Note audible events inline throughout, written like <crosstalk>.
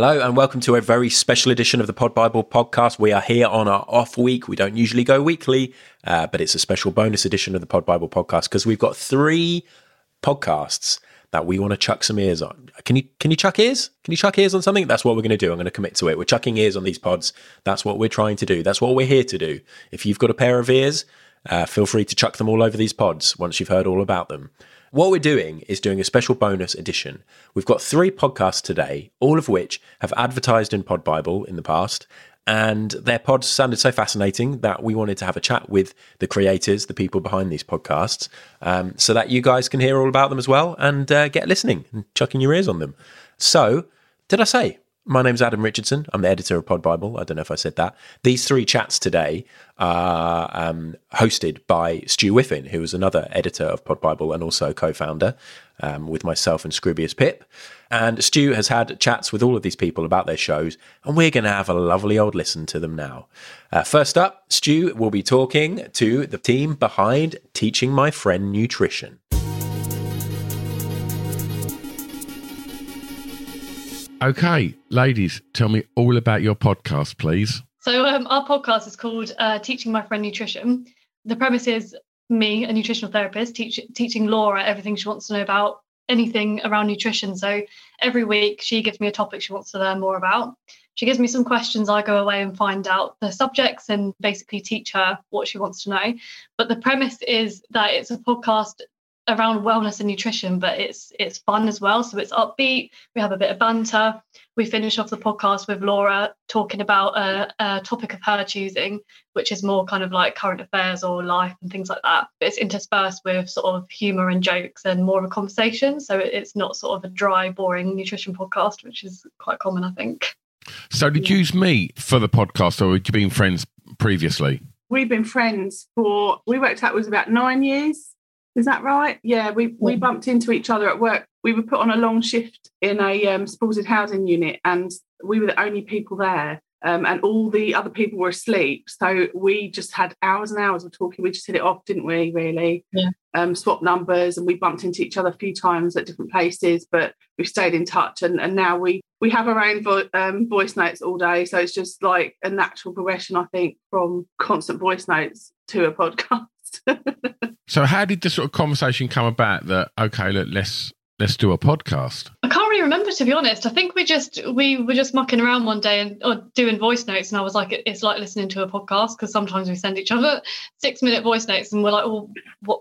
Hello and welcome to a very special edition of the Pod Bible podcast. We are here on our off week. We don't usually go weekly, uh, but it's a special bonus edition of the Pod Bible podcast because we've got three podcasts that we want to chuck some ears on. Can you can you chuck ears? Can you chuck ears on something? That's what we're going to do. I'm going to commit to it. We're chucking ears on these pods. That's what we're trying to do. That's what we're here to do. If you've got a pair of ears, uh, feel free to chuck them all over these pods once you've heard all about them. What we're doing is doing a special bonus edition. We've got three podcasts today, all of which have advertised in Pod Bible in the past. And their pods sounded so fascinating that we wanted to have a chat with the creators, the people behind these podcasts, um, so that you guys can hear all about them as well and uh, get listening and chucking your ears on them. So, did I say my name's Adam Richardson. I'm the editor of Pod Bible. I don't know if I said that. These three chats today are um, hosted by Stu Whiffin, who is another editor of Pod Bible and also co-founder um, with myself and Scroobius Pip. And Stu has had chats with all of these people about their shows, and we're going to have a lovely old listen to them now. Uh, first up, Stu will be talking to the team behind Teaching My Friend Nutrition. Okay, ladies, tell me all about your podcast, please. So, um, our podcast is called uh, Teaching My Friend Nutrition. The premise is me, a nutritional therapist, teach, teaching Laura everything she wants to know about anything around nutrition. So, every week she gives me a topic she wants to learn more about. She gives me some questions. I go away and find out the subjects and basically teach her what she wants to know. But the premise is that it's a podcast around wellness and nutrition, but it's it's fun as well. So it's upbeat. We have a bit of banter. We finish off the podcast with Laura talking about a, a, topic of her choosing, which is more kind of like current affairs or life and things like that. But it's interspersed with sort of humour and jokes and more of a conversation. So it's not sort of a dry, boring nutrition podcast, which is quite common, I think. So did you use me for the podcast, or had you been friends previously? We've been friends for we worked out it was about nine years is that right? Yeah, we we bumped into each other at work. We were put on a long shift in a um, supported housing unit, and we were the only people there. Um, and all the other people were asleep. So we just had hours and hours of talking. We just hit it off, didn't we? Really? Yeah. Um, swapped numbers, and we bumped into each other a few times at different places, but we've stayed in touch. And, and now we we have our own vo- um, voice notes all day. So it's just like a natural progression, I think, from constant voice notes to a podcast. <laughs> so how did the sort of conversation come about that okay look let's let's do a podcast? I can't really remember to be honest. I think we just we were just mucking around one day and or doing voice notes and i was like it's like listening to a podcast because sometimes we send each other six minute voice notes and we're like well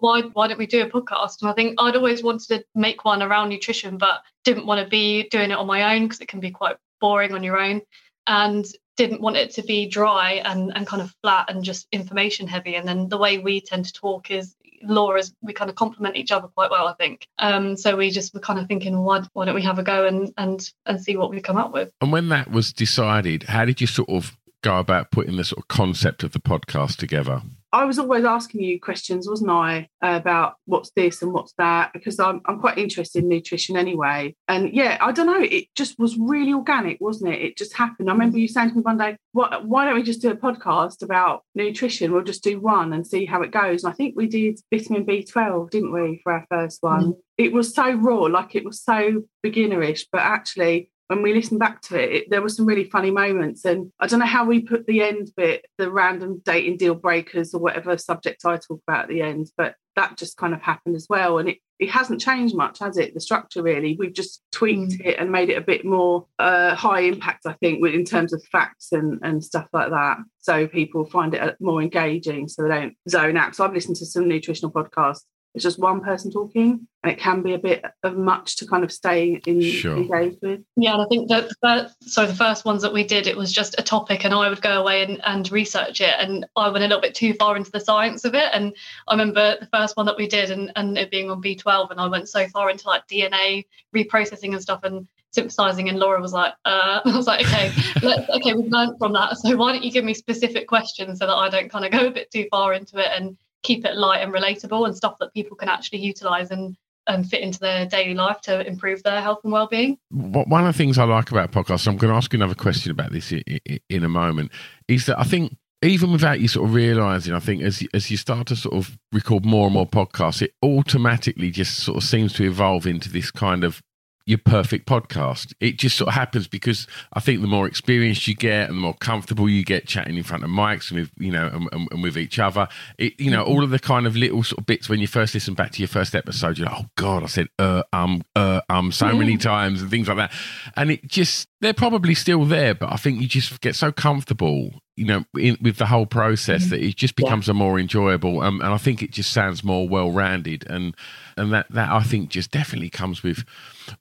why why don't we do a podcast? And i think i'd always wanted to make one around nutrition but didn't want to be doing it on my own because it can be quite boring on your own. And didn't want it to be dry and, and kind of flat and just information heavy. And then the way we tend to talk is Laura's we kind of complement each other quite well, I think. Um, so we just were kind of thinking, why, why don't we have a go and and and see what we come up with? And when that was decided, how did you sort of go about putting the sort of concept of the podcast together? I was always asking you questions, wasn't I, about what's this and what's that, because I'm, I'm quite interested in nutrition anyway. And yeah, I don't know, it just was really organic, wasn't it? It just happened. I remember you saying to me one day, what, why don't we just do a podcast about nutrition? We'll just do one and see how it goes. And I think we did vitamin B12, didn't we, for our first one? Mm. It was so raw, like it was so beginnerish, but actually when we listened back to it, it, there were some really funny moments. And I don't know how we put the end bit, the random dating deal breakers or whatever subject I talk about at the end, but that just kind of happened as well. And it, it hasn't changed much, has it? The structure really. We've just tweaked mm. it and made it a bit more uh, high impact, I think, in terms of facts and, and stuff like that. So people find it uh, more engaging so they don't zone out. So I've listened to some nutritional podcasts it's just one person talking and it can be a bit of much to kind of stay in, sure. engaged with yeah and i think that the, so the first ones that we did it was just a topic and i would go away and, and research it and i went a little bit too far into the science of it and i remember the first one that we did and, and it being on b12 and i went so far into like dna reprocessing and stuff and synthesizing and Laura was like, uh, <laughs> I was like, okay, <laughs> let's, okay, we've learned from that. So why don't you give me specific questions so that I don't kind of go a bit too far into it and keep it light and relatable and stuff that people can actually utilize and and fit into their daily life to improve their health and well-being. One of the things I like about podcasts, I'm going to ask you another question about this in a moment, is that I think even without you sort of realizing, I think as as you start to sort of record more and more podcasts, it automatically just sort of seems to evolve into this kind of your perfect podcast. It just sort of happens because I think the more experience you get and the more comfortable you get chatting in front of mics and with you know and, and, and with each other, it you know all of the kind of little sort of bits when you first listen back to your first episode, you're like, oh god, I said uh um uh um so many times and things like that, and it just they're probably still there, but I think you just get so comfortable you know, in, with the whole process, mm-hmm. that it just becomes yeah. a more enjoyable, um, and I think it just sounds more well-rounded, and and that that I think just definitely comes with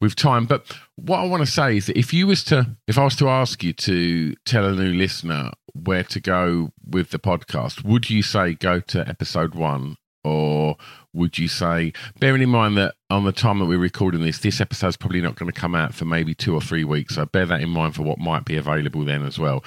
with time. But what I want to say is that if you was to, if I was to ask you to tell a new listener where to go with the podcast, would you say go to episode one or would you say, bearing in mind that on the time that we're recording this, this episode's probably not going to come out for maybe two or three weeks. So bear that in mind for what might be available then as well.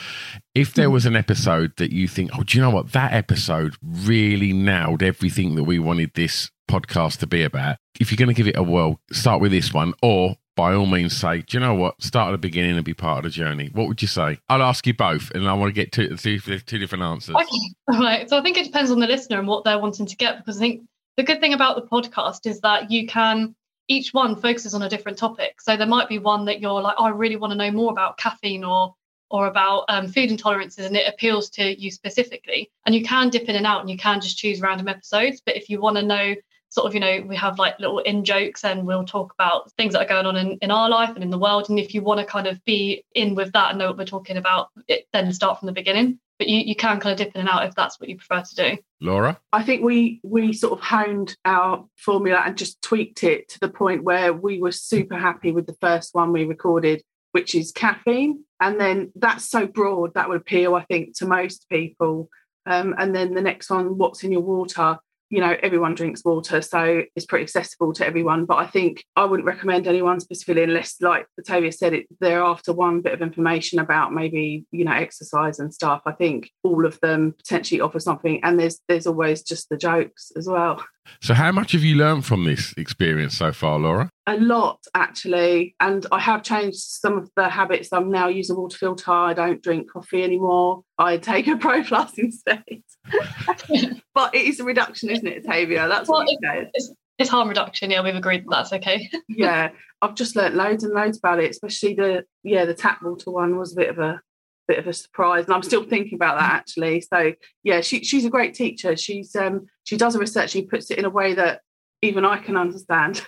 If there was an episode that you think, oh, do you know what? That episode really nailed everything that we wanted this podcast to be about. If you're going to give it a whirl, start with this one, or by all means say, do you know what? Start at the beginning and be part of the journey. What would you say? I'll ask you both, and I want to get two, two, two different answers. Okay. All right. So I think it depends on the listener and what they're wanting to get, because I think the good thing about the podcast is that you can each one focuses on a different topic. So there might be one that you're like, oh, I really want to know more about caffeine or or about um, food intolerances, and it appeals to you specifically. And you can dip in and out, and you can just choose random episodes. But if you want to know sort of, you know, we have like little in jokes and we'll talk about things that are going on in, in our life and in the world. And if you want to kind of be in with that and know what we're talking about, it, then start from the beginning. But you, you can kind of dip in and out if that's what you prefer to do. Laura? I think we we sort of honed our formula and just tweaked it to the point where we were super happy with the first one we recorded, which is caffeine. And then that's so broad that would appeal, I think, to most people. Um, and then the next one, what's in your water? You know everyone drinks water so it's pretty accessible to everyone. But i think i wouldn't recommend anyone specifically unless like batavia said it they're after one bit of information about maybe you know exercise and stuff. I think all of them potentially offer something and there's there's always just the jokes as well. So how much have you learned from this experience so far laura a lot actually. And i have changed some of the habits. I'm now using water filter i don't drink coffee anymore. I take a <laughs> pro plus instead. <laughs> But it is a reduction isn't it tavia? That's well, what you said. it's, it's harm reduction. Yeah we've agreed that that's okay. <laughs> Yeah. I've just learnt loads and loads about it especially the yeah the tap water one was a bit of a bit of a surprise. And i'm still thinking about that actually. So yeah she, she's a great teacher. She's um she does a research. She puts it in a way that even i can understand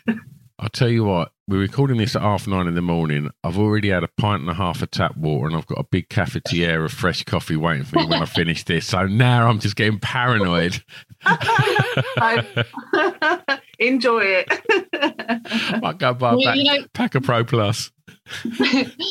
I'll tell you what, we're recording this at half nine in the morning. I've already had a pint and a half of tap water and I've got a big cafetiere of fresh coffee waiting for me when I <laughs> finish this. So now I'm just getting paranoid. <laughs> <laughs> Enjoy it. Might go buy well, you know, pack of Pro Plus. <laughs>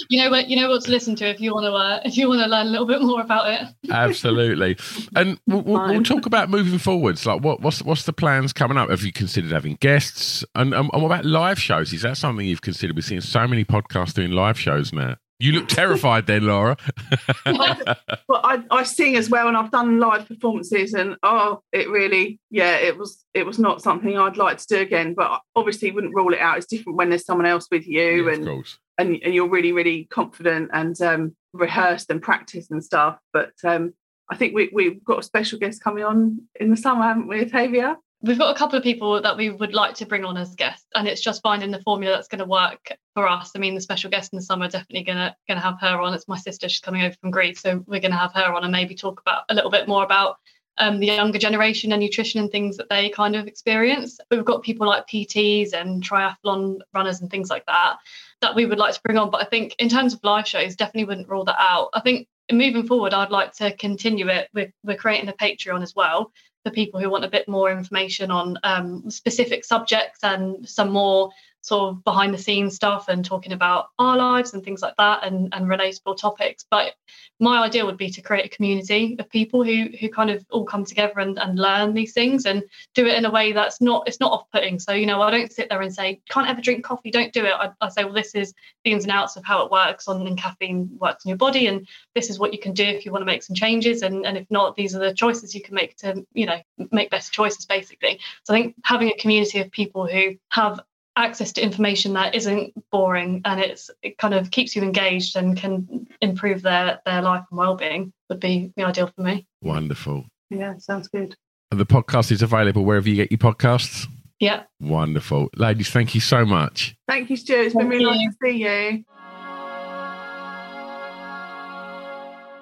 you know what you know what to listen to if you want to uh, if you want to learn a little bit more about it. Absolutely, and we'll, we'll, we'll, talk about moving forwards. Like, what, what's what's the plans coming up? Have you considered having guests? And, and, and what about live shows? Is that something you've considered? We're seeing so many podcasts doing live shows now. You look terrified then, Laura. <laughs> well, I, I sing as well, and I've done live performances, and oh, it really, yeah, it was it was not something I'd like to do again. But obviously, wouldn't rule it out. It's different when there's someone else with you, yeah, and and and you're really really confident and um, rehearsed and practiced and stuff. But um, I think we we've got a special guest coming on in the summer, haven't we, Tavia? we've got a couple of people that we would like to bring on as guests and it's just finding the formula that's going to work for us i mean the special guest in the summer definitely going to going to have her on it's my sister she's coming over from greece so we're going to have her on and maybe talk about a little bit more about um, the younger generation and nutrition and things that they kind of experience. We've got people like pts and triathlon runners and things like that that we would like to bring on. But i think in terms of live shows definitely wouldn't rule that out. I think moving forward i'd like to continue it. We're, we're creating a patreon as well for people who want a bit more information on um, specific subjects and some more sort of behind the scenes stuff and talking about our lives and things like that and, and relatable topics. But my idea would be to create a community of people who who kind of all come together and, and learn these things and do it in a way that's not it's not off-putting. So, you know, I don't sit there and say, can't ever drink coffee, don't do it. I, I say, well, this is the ins and outs of how it works on and caffeine works in your body. And this is what you can do if you want to make some changes. And, and if not, these are the choices you can make to, you know, make better choices basically. So I think having a community of people who have access to information that isn't boring and it's it kind of keeps you engaged and can improve their their life and well-being would be the ideal for me wonderful yeah sounds good the podcast is available wherever you get your podcasts Yeah. Wonderful. Ladies, thank you so much. Thank you, Stuart. It's been Thank really you. nice to see you.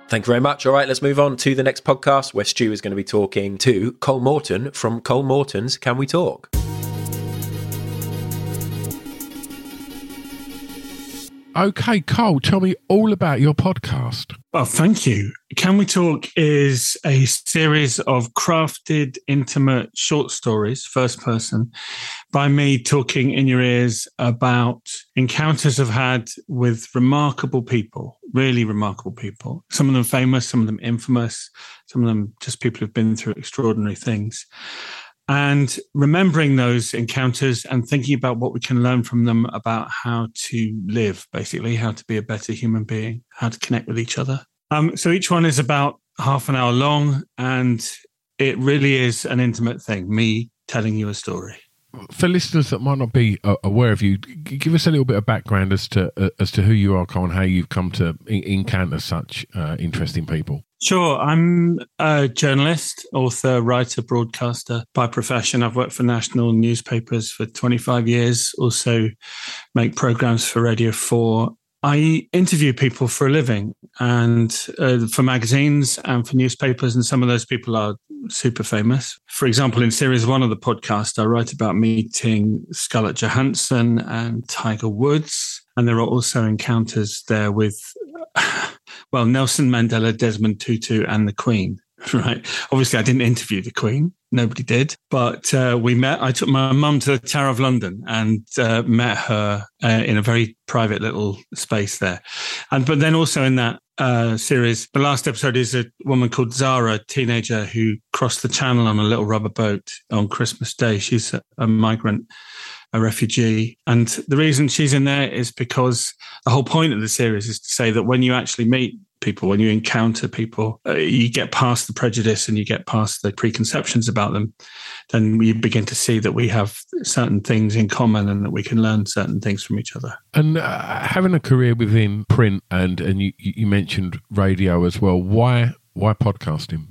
Thank you very much. All right, let's move on to the next podcast where Stu is going to be talking to Cole Moreton from Cole Moreton's Can We Talk? Okay, Cole, tell me all about your podcast. Well, thank you. Can We Talk is a series of crafted, intimate short stories, first person, by me talking in your ears about encounters I've had with remarkable people, really remarkable people. Some of them famous, some of them infamous, some of them just people who've been through extraordinary things. And remembering those encounters and thinking about what we can learn from them about how to live, basically, how to be a better human being, how to connect with each other. Um, so each one is about half an hour long, and it really is an intimate thing me telling you a story. For listeners that might not be uh, aware of you, give us a little bit of background as to uh, as to who you are, and how you've come to encounter such uh, interesting people. Sure. I'm a journalist, author, writer, broadcaster by profession. I've worked for national newspapers for 25 years, also make programs for Radio 4. I interview people for a living and uh, for magazines and for newspapers, and some of those people are super famous. For example, in series one of the podcast, I write about meeting Scarlett Johansson and Tiger Woods. And there are also encounters there with well, Nelson Mandela, Desmond Tutu, and the Queen. <laughs> Right. Obviously, I didn't interview the Queen. Nobody did. But uh, we met. I took my mum to the Tower of London and uh, met her uh, in a very private little space there. And but then also in that uh, series, the last episode is a woman called Zara, teenager who crossed the Channel on a little rubber boat on Christmas Day. She's a migrant a refugee. And the reason she's in there is because the whole point of the series is to say that when you actually meet people, when you encounter people, uh, you get past the prejudice and you get past the preconceptions about them, then you begin to see that we have certain things in common and that we can learn certain things from each other. And uh, having a career within print and and you, you mentioned radio as well. Why why podcasting?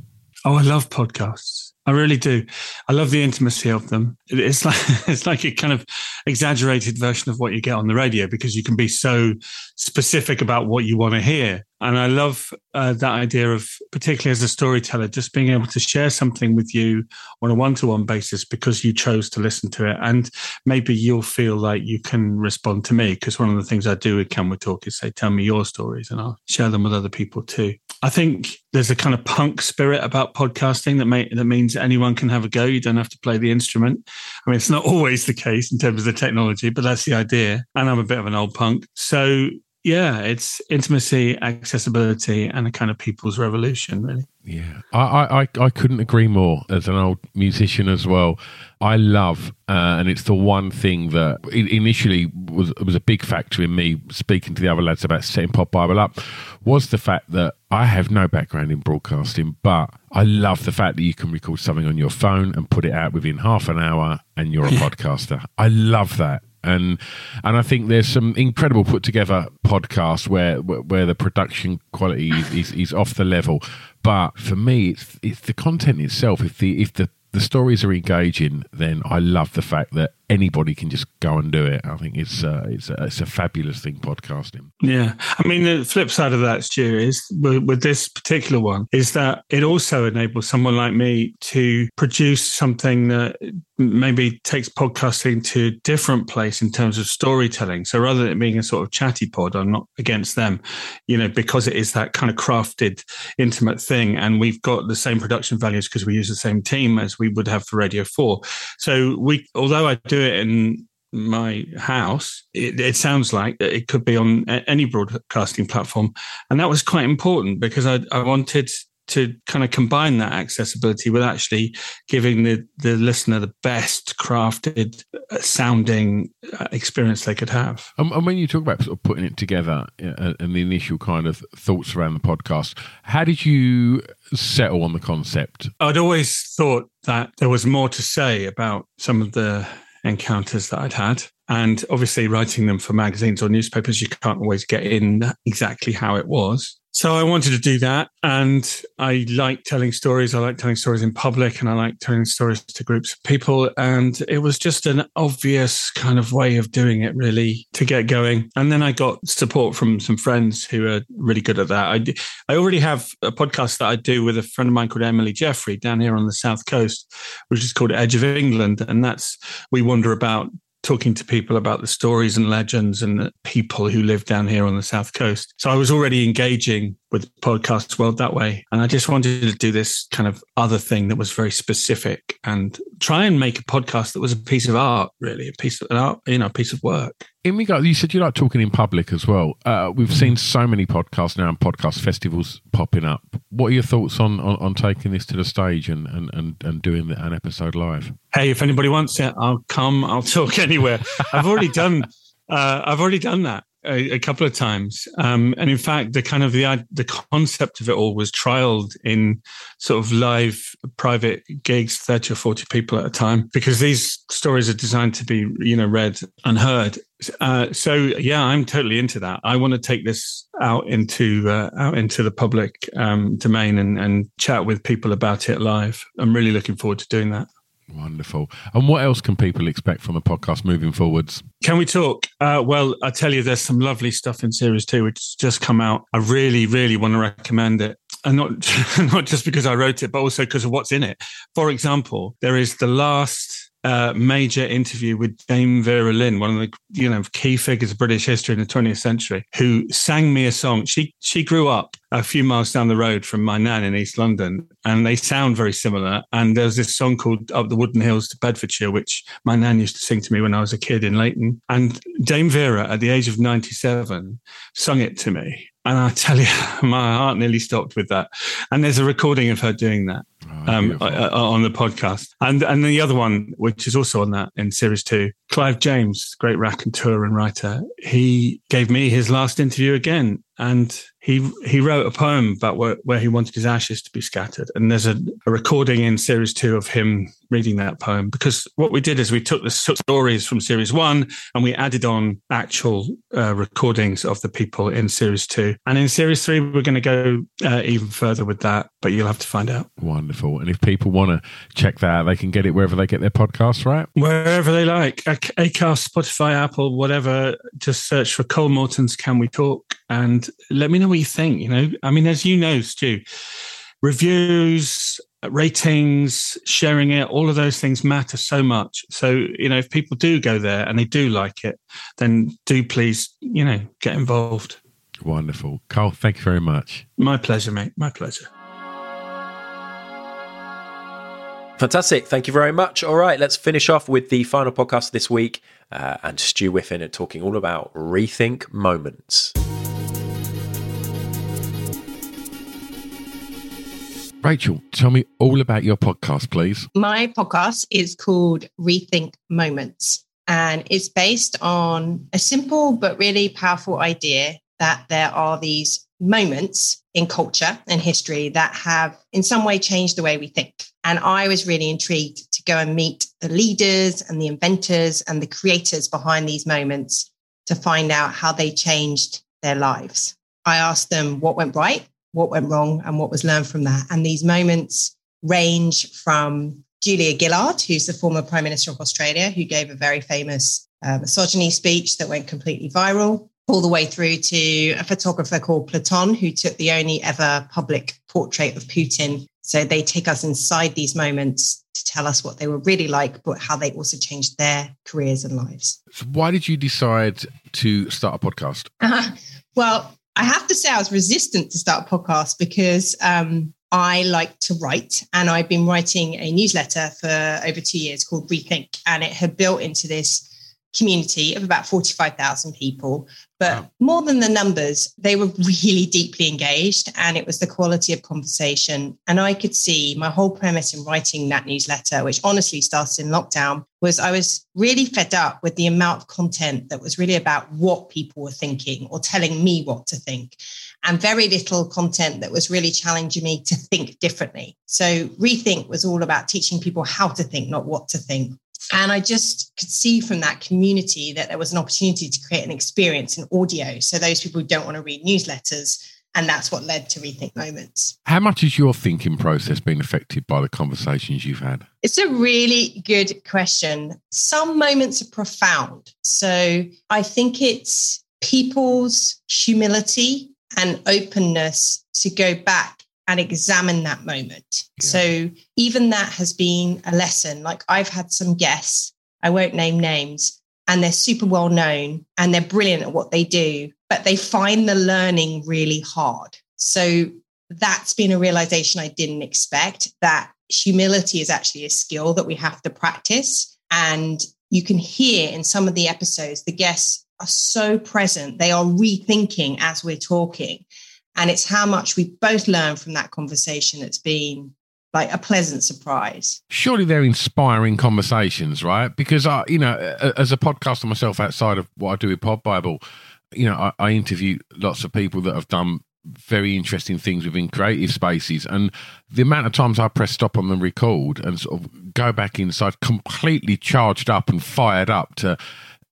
Oh, I love podcasts. I really do. I love the intimacy of them. It's like <laughs> it's like a kind of exaggerated version of what you get on the radio because you can be so specific about what you want to hear. And I love uh, that idea of, particularly as a storyteller, just being able to share something with you on a one-to-one basis because you chose to listen to it, and maybe you'll feel like you can respond to me because one of the things I do with Can We Talk is say, "Tell me your stories," and I'll share them with other people too. I think there's a kind of punk spirit about podcasting that may, that means anyone can have a go. You don't have to play the instrument. I mean, it's not <laughs> always the case in terms of the technology, but that's the idea. And I'm a bit of an old punk, so yeah, it's intimacy, accessibility, and a kind of people's revolution, really. Yeah, I, I, I- I couldn't agree more. As an old musician as well, I love, uh, and it's the one thing that initially was was a big factor in me speaking to the other lads about setting Pod Bible up, was the fact that I have no background in broadcasting, but I love the fact that you can record something on your phone and put it out within half an hour, and you're a <laughs> podcaster. I love that and and I think there's some incredible put together podcasts where where, the production quality is, is, is off the level. But for me, it's it's the content itself. If the if the the stories are engaging, then I love the fact that anybody can just go and do it. I think it's uh, it's a, it's a fabulous thing podcasting. Yeah. I mean, the flip side of that, Stu, is with, with this particular one, is that it also enables someone like me to produce something that maybe takes podcasting to a different place in terms of storytelling. So rather than it being a sort of chatty pod, I'm not against them, you know, because it is that kind of crafted, intimate thing. And we've got the same production values because we use the same team as we would have for Radio 4. So we, although I do it in my house, it, it sounds like it could be on any broadcasting platform. And that was quite important because I, I wanted to kind of combine that accessibility with actually giving the, the listener the best crafted uh, sounding uh, experience they could have. And, and when you talk about sort of putting it together uh, and the initial kind of thoughts around the podcast, how did you settle on the concept? I'd always thought that there was more to say about some of the encounters that I'd had. And obviously, writing them for magazines or newspapers, you can't always get in exactly how it was. So I wanted to do that. And I like telling stories. I like telling stories in public and I like telling stories to groups of people. And it was just an obvious kind of way of doing it, really, to get going. And then I got support from some friends who are really good at that. I, I already have a podcast that I do with a friend of mine called Emily Jeffrey down here on the South Coast, which is called Edge of England. And that's, we wander about talking to people about the stories and legends and people who live down here on the south coast. So I was already engaging with podcast world that way, and I just wanted to do this kind of other thing that was very specific and try and make a podcast that was a piece of art, really, a piece of an art, you know, a piece of work in regard, you said you like talking in public as well. Uh, we've seen so many podcasts now and podcast festivals popping up. What are your thoughts on, on, on taking this to the stage and, and, and, and doing an episode live? Hey, if anybody wants it, I'll come. I'll talk <laughs> anywhere. I've already done. Uh, I've already done that a, a couple of times, um, and in fact, the kind of the the concept of it all was trialed in sort of live private gigs, thirty or forty people at a time, because these stories are designed to be you know read and heard. Uh, so yeah, I'm totally into that. I want to take this out into uh, out into the public um, domain and, and chat with people about it live. I'm really looking forward to doing that. Wonderful. And what else can people expect from the podcast moving forwards? Can we talk? Uh, well, I tell you, there's some lovely stuff in series two, which has just come out. I really, really want to recommend it. And not, <laughs> not just because I wrote it, but also because of what's in it. For example, there is the last uh, major interview with Dame Vera Lynn, one of the you know key figures of British history in the 20th century, who sang me a song. She she grew up a few miles down the road from my nan in East London, and they sound very similar. And there's this song called "Up the Wooden Hills to Bedfordshire," which my nan used to sing to me when I was a kid in Leyton. And Dame Vera, at the age of 97, sung it to me. And I tell you, <laughs> my heart nearly stopped with that. And there's a recording of her doing that oh, um, uh, on the podcast. And and the other one, which is also on that in series two, Clive James, great raconteur and writer, he gave me his last interview again. And he he wrote a poem about where, where he wanted his ashes to be scattered. And there's a, a recording in series two of him reading that poem because what we did is we took the stories from series one and we added on actual uh, recordings of the people in series two. And in series three, we're going to go uh, even further with that, but you'll have to find out. Wonderful. And if people want to check that out, they can get it wherever they get their podcasts, right? Wherever they like. Acast, Spotify, Apple, whatever. Just search for Cole Moreton's Can We Talk and let me know what you think. You know, I mean, as you know, Stu, reviews, ratings, sharing it, all of those things matter so much. So, you know, if people do go there and they do like it, then do please, you know, get involved. Wonderful. Carl, thank you very much. My pleasure, mate. My pleasure. Fantastic. Thank you very much. All right, let's finish off with the final podcast this week uh, and Stu Whiffen talking all about rethink moments. Rachel, tell me all about your podcast, please. My podcast is called Rethink Moments, and it's based on a simple but really powerful idea that there are these moments in culture and history that have in some way changed the way we think. And I was really intrigued to go and meet the leaders and the inventors and the creators behind these moments to find out how they changed their lives. I asked them what went right what went wrong and what was learned from that. And these moments range from Julia Gillard, who's the former Prime Minister of Australia, who gave a very famous uh, misogyny speech that went completely viral, all the way through to a photographer called Platon, who took the only ever public portrait of Putin. So they take us inside these moments to tell us what they were really like, but how they also changed their careers and lives. So why did you decide to start a podcast? Uh, <laughs> well, I have to say, I was resistant to start a podcast because um, I like to write, and I've been writing a newsletter for over two years called Rethink, and it had built into this community of about 45,000 people. But wow. more than the numbers, they were <laughs> really deeply engaged and it was the quality of conversation. And I could see my whole premise in writing that newsletter, which honestly started in lockdown, was I was really fed up with the amount of content that was really about what people were thinking or telling me what to think. And very little content that was really challenging me to <laughs> think differently. So, Rethink was all about teaching people how to think, not what to think. And I just could see from that community that there was an opportunity to create an experience in audio. So those people who don't want to read newsletters And that's what led to Rethink Moments. How much has your thinking process been affected by the conversations you've had? It's a really good question. Some moments are profound. So I think it's people's humility and openness to go back and examine that moment. Yeah. So even that has been a lesson. Like I've had some guests, I won't name names, and they're super well known and they're brilliant at what they do, but they find the learning really hard. So that's been a realization I didn't expect that humility is actually a skill that we have to practice. And you can hear in some of the episodes, the guests are so present. They are rethinking as we're talking. And it's how much we both learn from that conversation that's been like a pleasant surprise. Surely they're inspiring conversations, right? Because I, you know, as a podcaster myself, outside of what I do with Pod Bible, you know, I, I interview lots of people that have done very interesting things within creative spaces. And the amount of times I press stop on the record and sort of go back inside completely charged up and fired up to,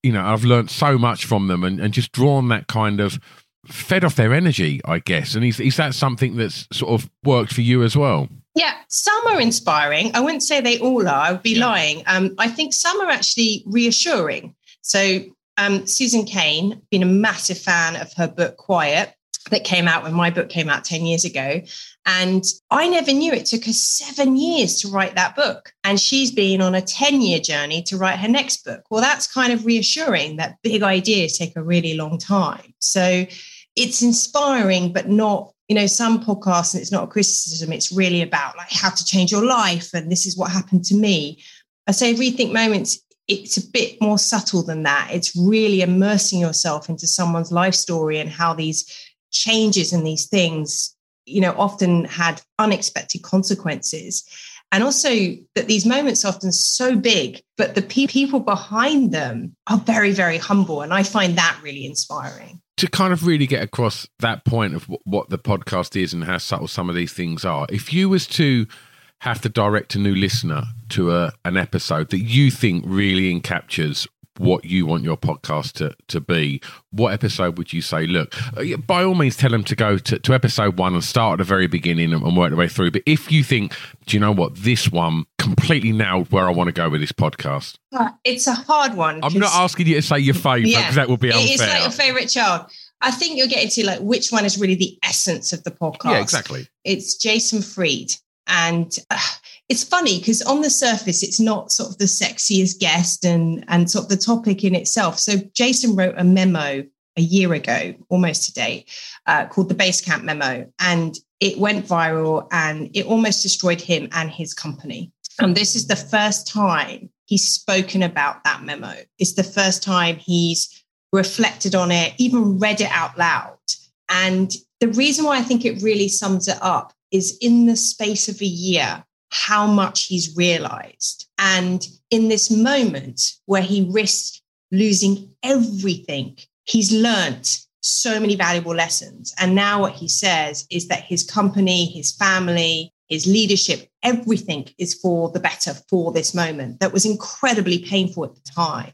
you know, I've learned so much from them and, and just drawn that kind of fed off their energy, I guess. And is, is that something that's sort of worked for you as well? Yeah, some are inspiring. I wouldn't say they all are. I would be yeah. lying. Um, I think some are actually reassuring. So um, Susan Cain, been a massive fan of her book Quiet that came out when my book came out 10 years ago. And I never knew it took her seven years to write that book. And she's been on a 10 year journey to write her next book. Well, that's kind of reassuring that big ideas take a really long time. So it's inspiring, but not, you know, some podcasts, and it's not a criticism, it's really about like how to change your life. And this is what happened to me. I say rethink moments, it's a bit more subtle than that. It's really immersing yourself into someone's life story and how these changes and these things, you know, often had unexpected consequences. And also that these moments are often so big, but the pe- people behind them are very, very humble. And I find that really inspiring to kind of really get across that point of what the podcast is and how subtle some of these things are, if you was to have to direct a new listener to a, an episode that you think really captures what you want your podcast to, to be, what episode would you say, look, uh, by all means, tell them to go to, to episode one and start at the very beginning and, and work their way through. But if you think, do you know what, this one completely nailed where I want to go with this podcast? Uh, it's a hard one. I'm not asking you to say your favourite because yeah, that would be unfair. It's like your favourite child. I think you're getting to like which one is really the essence of the podcast. Yeah, exactly. It's Jason Fried. And uh, it's funny because on the surface, it's not sort of the sexiest guest and, and sort of the topic in itself. So Jason wrote a memo a year ago, almost to date, uh, called the Basecamp Memo. And it went viral and it almost destroyed him and his company. And this is the first time he's spoken about that memo. It's the first time he's reflected on it, even read it out loud. And the reason why I think it really sums it up is in the space of a year, how much he's realized. And in this moment where he risked losing everything, he's learned so many valuable lessons. And now what he says is that his company, his family, his leadership, everything is for the better for this moment that was incredibly painful at the time.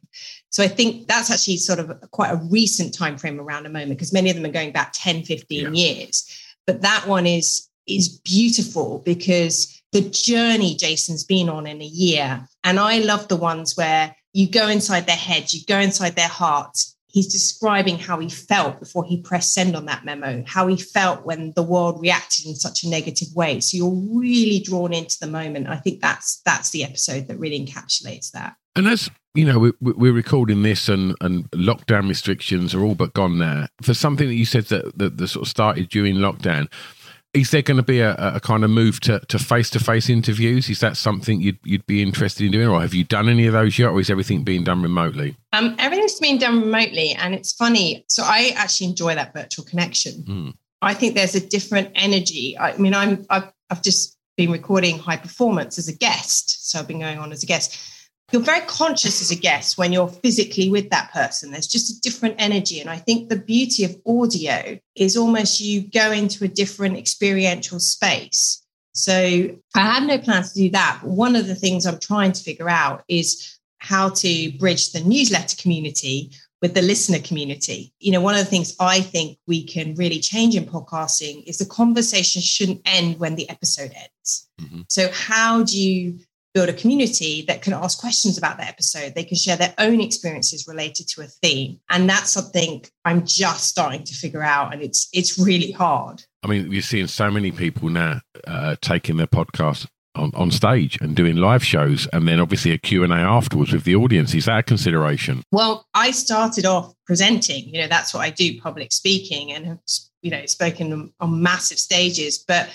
So I think that's actually sort of quite a recent time frame around a moment because many of them are going back 10, 15 yeah. years. But that one is is beautiful because the journey Jason's been on in a year. And I love the ones where you go inside their heads, you go inside their hearts. He's describing how he felt before he pressed send on that memo, how he felt when the world reacted in such a negative way. So you're really drawn into the moment. I think that's that's the episode that really encapsulates that. And as you know, we, we're recording this, and, and lockdown restrictions are all but gone now. For something that you said that, that, that sort of started during lockdown, is there going to be a, a kind of move to to face to face interviews? Is that something you'd you'd be interested in doing, or have you done any of those yet, or is everything being done remotely? Um, everything's being done remotely, and it's funny. So I actually enjoy that virtual connection. Mm. I think there's a different energy. I mean, I'm I've, I've just been recording high performance as a guest, so I've been going on as a guest you're very conscious as a guest when you're physically with that person. There's just a different energy. And I think the beauty of audio is almost you go into a different experiential space. So I have no plans to do that. But one of the things I'm trying to figure out is how to bridge the newsletter community with the listener community. You know, one of the things I think we can really change in podcasting is the conversation shouldn't end when the episode ends. Mm-hmm. So, how do you build a community that can ask questions about the episode? They can share their own experiences related to a theme, and that's something I'm just starting to figure out, and it's it's really hard. I mean, you're seeing so many people now uh, taking their podcast on, on stage and doing live shows and then obviously a q&a afterwards with the audience. Is that a consideration? Well i started off presenting. You know that's what i do public speaking and have you know spoken on massive stages. But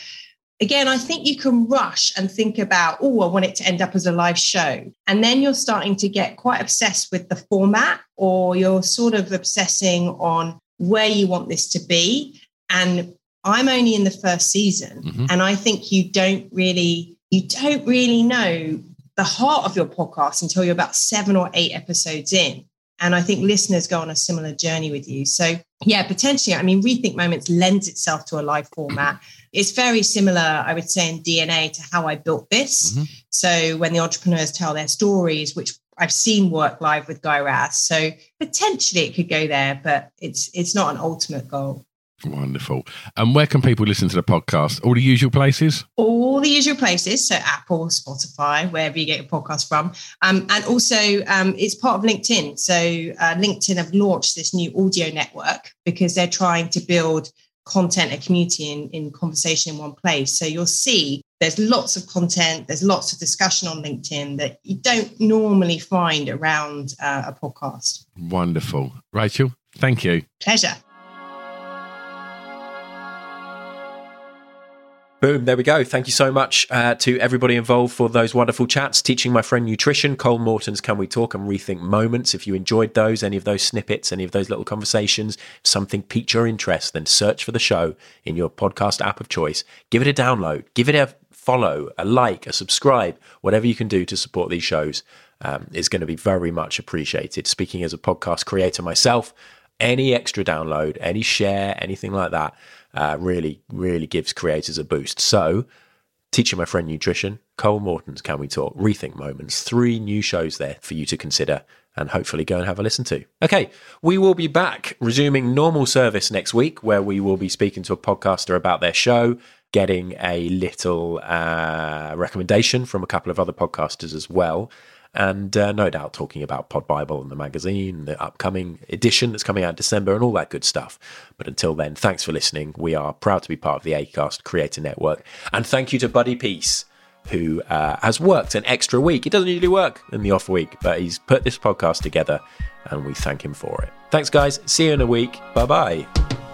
again i think you can rush and think about oh i want it to end up as a live show and then you're starting to get quite obsessed with the format or you're sort of obsessing on where you want this to be and i'm only in the first season mm-hmm. and i think you don't really you don't really know the heart of your podcast until you're about seven or eight episodes in. And I think listeners go on a similar journey with you. So, yeah, potentially, I mean, Rethink Moments lends itself to a live format. <clears throat> It's very similar, I would say, in DNA to how I built this. Mm-hmm. So, when the entrepreneurs tell their stories, which I've seen work live with Guy Raz. So potentially it could go there, but it's it's not an ultimate goal. Wonderful. And where can people listen to the podcast? All the usual places? All the usual places. So Apple, Spotify, wherever you get your podcast from. Um, and also, um, it's part of LinkedIn. So uh, LinkedIn have launched this new audio network because they're trying to build content and community in, in conversation in one place. So you'll see there's lots of content, there's lots of discussion on LinkedIn that you don't normally find around uh, a podcast. Wonderful. Rachel, thank you. Pleasure. Boom, there we go. Thank you so much uh, to everybody involved for those wonderful chats. Teaching my friend nutrition, Cole Moreton's Can We Talk and Rethink Moments. If you enjoyed those, any of those snippets, any of those little conversations, something piqued your interest, then search for the show in your podcast app of choice. Give it a download, give it a follow, a like, a subscribe, whatever you can do to support these shows um, is going to be very much appreciated. Speaking as a podcast creator myself, any extra download, any share, anything like that uh, really, really gives creators a boost. So, Teaching My Friend Nutrition, Cole Moreton's Can We Talk, Rethink Moments, three new shows there for you to consider and hopefully go and have a listen to. Okay, we will be back resuming normal service next week where we will be speaking to a podcaster about their show, getting a little uh, recommendation from a couple of other podcasters as well and uh, no doubt talking about Pod Bible and the magazine, the upcoming edition that's coming out in December, and all that good stuff. But until then, thanks for listening. We are proud to be part of the ACAST Creator Network, and thank you to Buddy Peace. Who uh, has worked an extra week? He doesn't usually work in the off week, but he's put this podcast together and we thank him for it. Thanks, guys. See you in a week. Bye bye.